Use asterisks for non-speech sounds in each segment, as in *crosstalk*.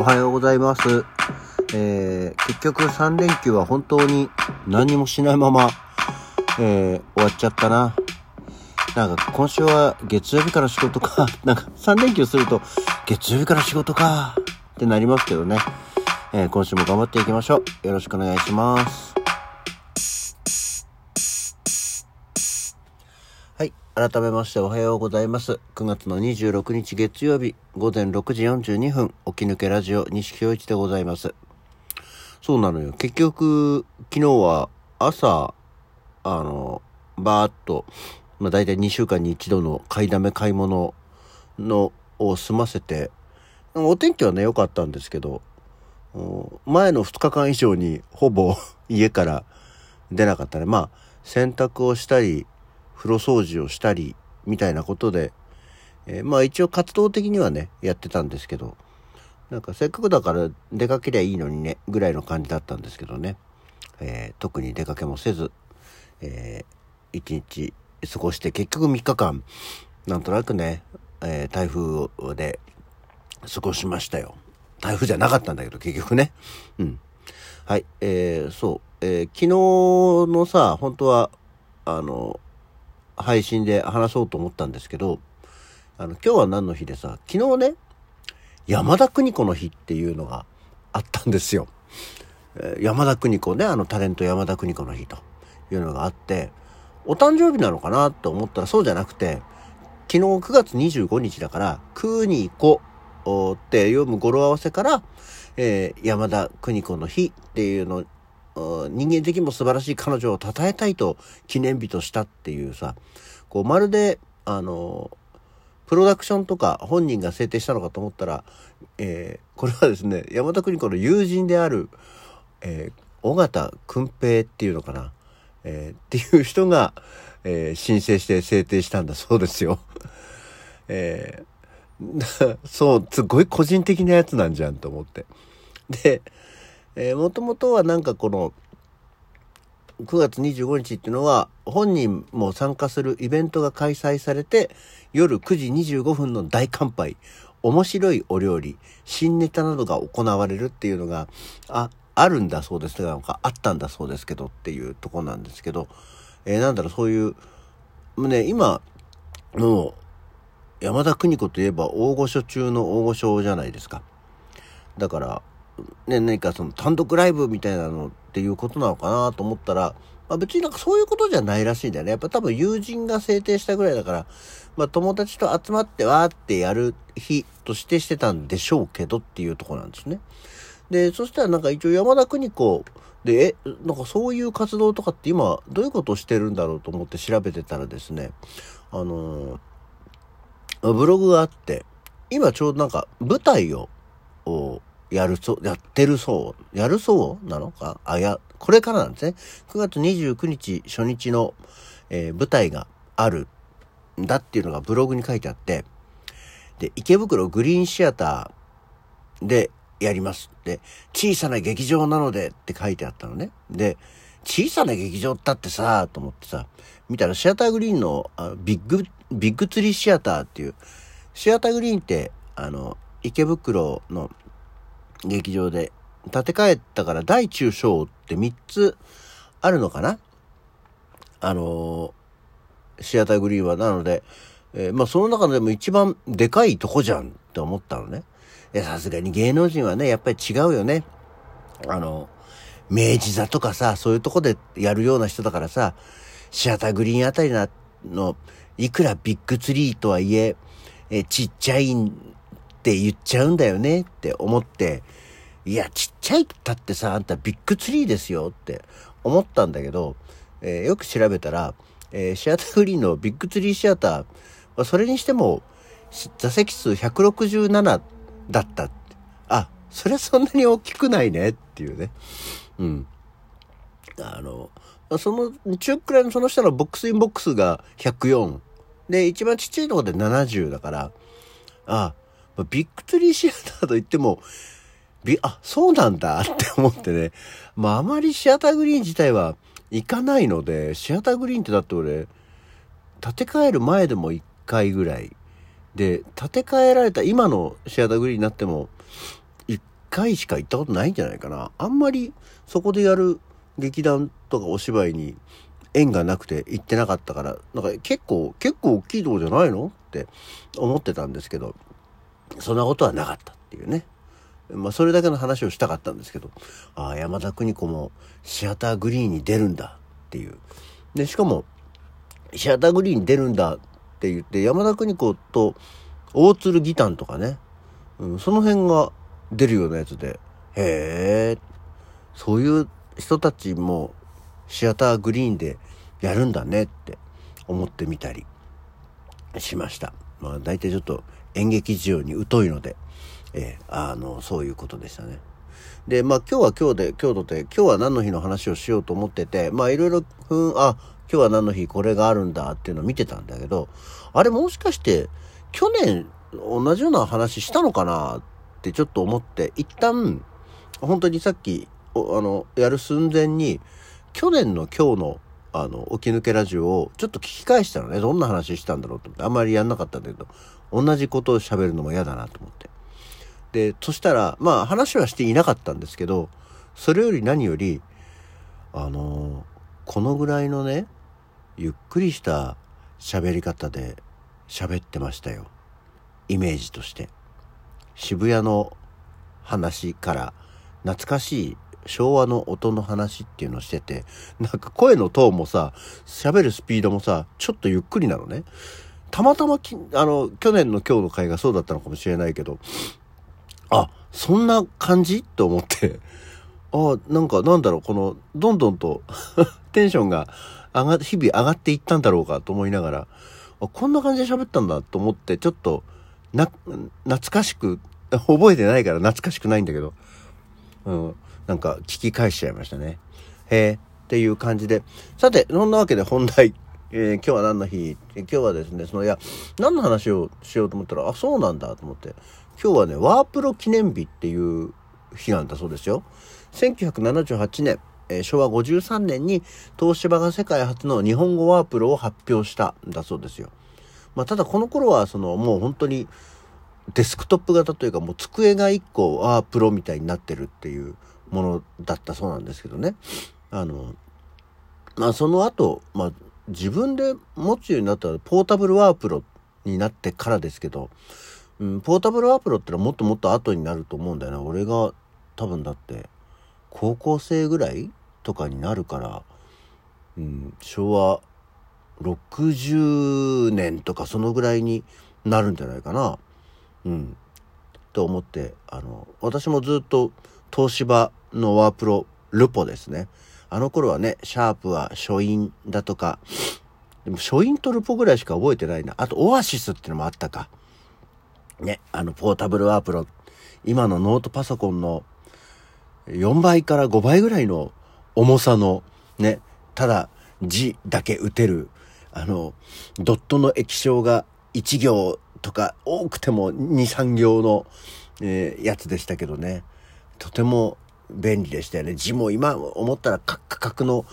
おはようございます。えー、結局3連休は本当に何もしないまま、えー、終わっちゃったな。なんか今週は月曜日から仕事か。*laughs* なんか3連休すると月曜日から仕事か。ってなりますけどね。えー、今週も頑張っていきましょう。よろしくお願いします。改めましておはようございます。9月の26日月曜日午前6時42分、起き抜けラジオ西京一でございます。そうなのよ。結局、昨日は朝、あの、バーっと、まあ大体2週間に一度の買いだめ買い物のを済ませて、お天気はね、良かったんですけど、前の2日間以上にほぼ *laughs* 家から出なかったね。まあ、洗濯をしたり、風呂掃除をしたり、みたいなことで、えー、まあ一応活動的にはね、やってたんですけど、なんかせっかくだから出かけりゃいいのにね、ぐらいの感じだったんですけどね。えー、特に出かけもせず、えー、一日過ごして結局3日間、なんとなくね、えー、台風で過ごしましたよ。台風じゃなかったんだけど、結局ね。うん。はい、えー、そう、えー、昨日のさ、本当は、あの、配信で話そうと思ったんですけど、あの、今日は何の日でさ、昨日ね、山田邦子の日っていうのがあったんですよ。山田邦子ね、あのタレント山田邦子の日というのがあって、お誕生日なのかなと思ったらそうじゃなくて、昨日9月25日だから、クーニコって読む語呂合わせから、えー、山田邦子の日っていうの人間的にも素晴らしい彼女を称えたいと記念日としたっていうさ、こうまるで、あの、プロダクションとか本人が制定したのかと思ったら、えー、これはですね、山田邦子の友人である、えー、尾形君平っていうのかな、えー、っていう人が、えー、申請して制定したんだそうですよ。*laughs* えー、*laughs* そう、すごい個人的なやつなんじゃんと思って。で、えー、もともとはなんかこの9月25日っていうのは本人も参加するイベントが開催されて夜9時25分の大乾杯。面白いお料理新ネタなどが行われるっていうのがああるんだそうですなんかあったんだそうですけどっていうとこなんですけど、えー、なんだろうそういうもうね今もう山田邦子といえば大御所中の大御所じゃないですか。だからね、何かその単独ライブみたいなのっていうことなのかなと思ったら、まあ、別になんかそういうことじゃないらしいんだよね。やっぱ多分友人が制定したぐらいだから、まあ友達と集まってわーってやる日としてしてたんでしょうけどっていうとこなんですね。で、そしたらなんか一応山田邦子で、え、なんかそういう活動とかって今どういうことをしてるんだろうと思って調べてたらですね、あのー、ブログがあって、今ちょうどなんか舞台を、やるそう、やってるそう、やるそう？なのか？あ、や、これからなんですね。9月29日初日の、えー、舞台があるんだっていうのがブログに書いてあって、で、池袋グリーンシアターでやります。で、小さな劇場なのでって書いてあったのね。で、小さな劇場だってさ、と思ってさ、見たらシアターグリーンのあビッグ、ビッグツリーシアターっていう、シアターグリーンって、あの、池袋の劇場で建て替えたから大中小って3つあるのかな？あのー、シアターグリーンは。なので、えー、まあその中でも一番でかいとこじゃんって思ったのね。さすがに芸能人はね、やっぱり違うよね。あの、明治座とかさ、そういうとこでやるような人だからさ、シアターグリーンあたりの、いくらビッグツリーとはいえ、えちっちゃいって言っちゃうんだよねって思って、いや、ちっちゃいったってさ、あんたビッグツリーですよって思ったんだけど、えー、よく調べたら、えー、シアターグリーのビッグツリーシアター、それにしても、座席数167だったっ。あ、それはそんなに大きくないねっていうね。うん。あの、その、中くらいのその下のボックスインボックスが104。で、一番ちっちゃいとこで70だから、あ、まビッグツリーシアターといっても、び、あ、そうなんだって思ってね。まあ、あまりシアターグリーン自体は行かないので、シアターグリーンってだって俺、建て替える前でも1回ぐらい。で、建て替えられた今のシアターグリーンになっても、1回しか行ったことないんじゃないかな。あんまりそこでやる劇団とかお芝居に縁がなくて行ってなかったから、なんか結構、結構大きいとこじゃないのって思ってたんですけど、そんなことはなかったっていうね。まあ、それだけの話をしたかったんですけど、ああ、山田邦子もシアターグリーンに出るんだっていう。で、しかも、シアターグリーンに出るんだって言って、山田邦子と大鶴ギタンとかね、うん、その辺が出るようなやつで、へえ、そういう人たちもシアターグリーンでやるんだねって思ってみたりしました。まあ大体ちょっと演劇事情に疎いので、えー、あの、そういうことでしたね。で、まあ今日は今日で、今日とて、今日は何の日の話をしようと思ってて、まあいろいろ、うん、あ、今日は何の日これがあるんだっていうのを見てたんだけど、あれもしかして去年同じような話したのかなってちょっと思って、一旦、本当にさっき、あの、やる寸前に、去年の今日の、あの、起き抜けラジオをちょっと聞き返したのね。どんな話したんだろうと思って。あんまりやんなかったんだけど、同じことを喋るのも嫌だなと思って。で、そしたら、まあ話はしていなかったんですけど、それより何より、あのこのぐらいのね、ゆっくりした喋り方で喋ってましたよ。イメージとして。渋谷の話から懐かしい昭和の音の話っていうのをしてて、なんか声のトーンもさ、喋るスピードもさ、ちょっとゆっくりなのね。たまたまき、あの、去年の今日の回がそうだったのかもしれないけど、あ、そんな感じ？と思って、*laughs* あ、なんかなんだろう、この、どんどんと *laughs* テンションが上が、日々上がっていったんだろうかと思いながら、あこんな感じで喋ったんだと思って、ちょっと、な、懐かしく、*laughs* 覚えてないから懐かしくないんだけど、うん、なんか聞き返しちゃいましたね。へえ、っていう感じで。さて、そんなわけで本題。えー、今日は何の日？今日はですね、その、いや、何の話をしようと思ったら、あ、そうなんだと思って。今日はね、ワープロ記念日っていう日なんだそうですよ。1978年、えー、昭和53年に東芝が世界初の日本語ワープロを発表したんだそうですよ。まあ、ただこの頃はそのもう本当にデスクトップ型というかもう机が1個ワープロみたいになってるっていうものだったそうなんですけどね。あの、まあその後、まあ自分で持つようになったらポータブルワープロになってからですけど、うん、ポータブルワープロってのはもっともっと後になると思うんだよな。俺が多分だって高校生ぐらいとかになるから、うん、昭和60年とかそのぐらいになるんじゃないかな。うん。と思って、あの、私もずっと東芝のワープロ、ルポですね。あの頃はね、シャープは書院だとか、でも書院とルポぐらいしか覚えてないな。あとオアシスってのもあったか。ね、あのポータブルワープロ。今のノートパソコンの4倍から5倍ぐらいの重さのね、ただ字だけ打てる、あの、ドットの液晶が1行とか多くても2、3行の、えー、やつでしたけどね。とても便利でしたよね。字も今思ったらカッカカクの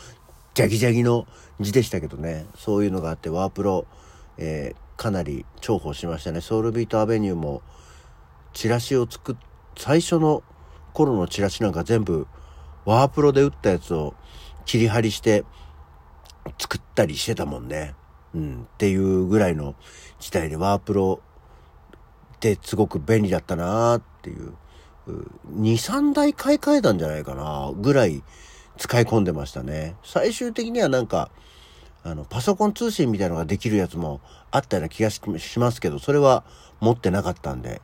ジャギジャギの字でしたけどね。そういうのがあってワープロ、えー、かなり重宝しましたね。ソウルビートアベニューもチラシを作っ、最初の頃のチラシなんか全部ワープロで打ったやつを切り張りして作ったりしてたもんね。うん、っていうぐらいの時代でワープロってすごく便利だったなっていう。2、3台買い替えたんじゃないかなぐらい使い込んでましたね。最終的にはなんか、あの、パソコン通信みたいのができるやつもあったような気がしますけど、それは持ってなかったんで、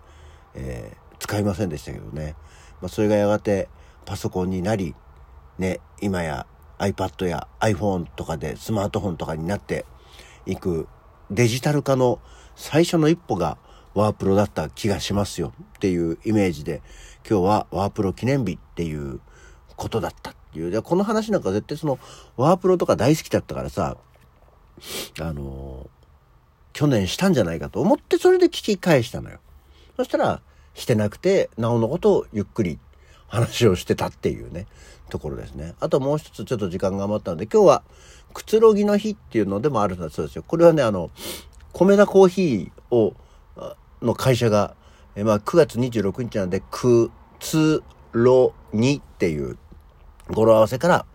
えー、使いませんでしたけどね。まあ、それがやがてパソコンになり、ね、今や iPad や iPhone とかでスマートフォンとかになっていくデジタル化の最初の一歩がワープロだった気がしますよっていうイメージで今日はワープロ記念日っていうことだったっていう。で、この話なんか絶対そのワープロとか大好きだったからさ、あのー、去年したんじゃないかと思ってそれで聞き返したのよ。そしたら、してなくて、なおのことをゆっくり話をしてたっていうね、ところですね。あともう一つちょっと時間が余ったので、今日はくつろぎの日っていうのでもあるんだそうですよ。これはね、あの、米田コーヒーを、の会社が、えまあ、9月26日なんで、くつろにっていう語呂合わせから、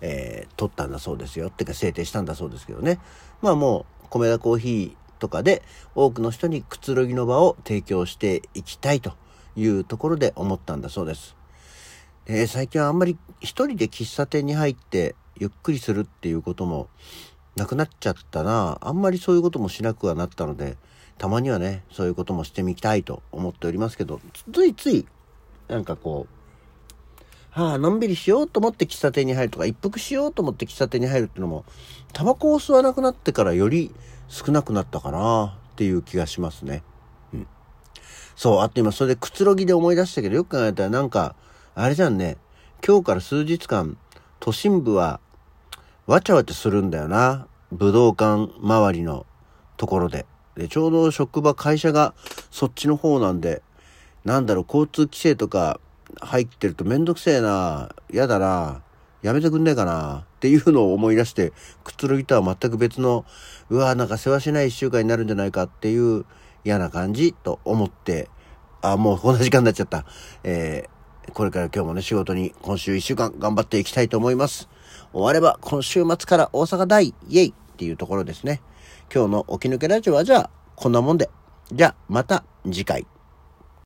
えー、取ったんだそうですよ。ってか制定したんだそうですけどね。まあもう、米田コーヒーとかで多くの人にくつろぎの場を提供していきたいというところで思ったんだそうです。で最近はあんまり一人で喫茶店に入ってゆっくりするっていうこともなくなっちゃったな。あんまりそういうこともしなくはなったので、たまにはね、そういうこともしてみたいと思っておりますけど、ついつい、なんかこう、はあ、のんびりしようと思って喫茶店に入るとか、一服しようと思って喫茶店に入るっていうのも、タバコを吸わなくなってからより少なくなったかなっていう気がしますね。うん。そう、あと今それでくつろぎで思い出したけど、よく考えたらなんか、あれじゃんね、今日から数日間、都心部は、わちゃわちゃするんだよな。武道館周りのところで。で、ちょうど職場、会社がそっちの方なんで、なんだろう、交通規制とか入ってるとめんどくせえな、嫌だな、やめてくんねえかな、っていうのを思い出して、くつろぎとは全く別の、うわなんか世話しない一週間になるんじゃないかっていう嫌な感じと思って、あ、もうこんな時間になっちゃった。えー、これから今日もね、仕事に今週一週間頑張っていきたいと思います。終われば今週末から大阪大、イェイっていうところですね。今日の起き抜けラジオはじゃあ、こんなもんで。じゃあ、また次回。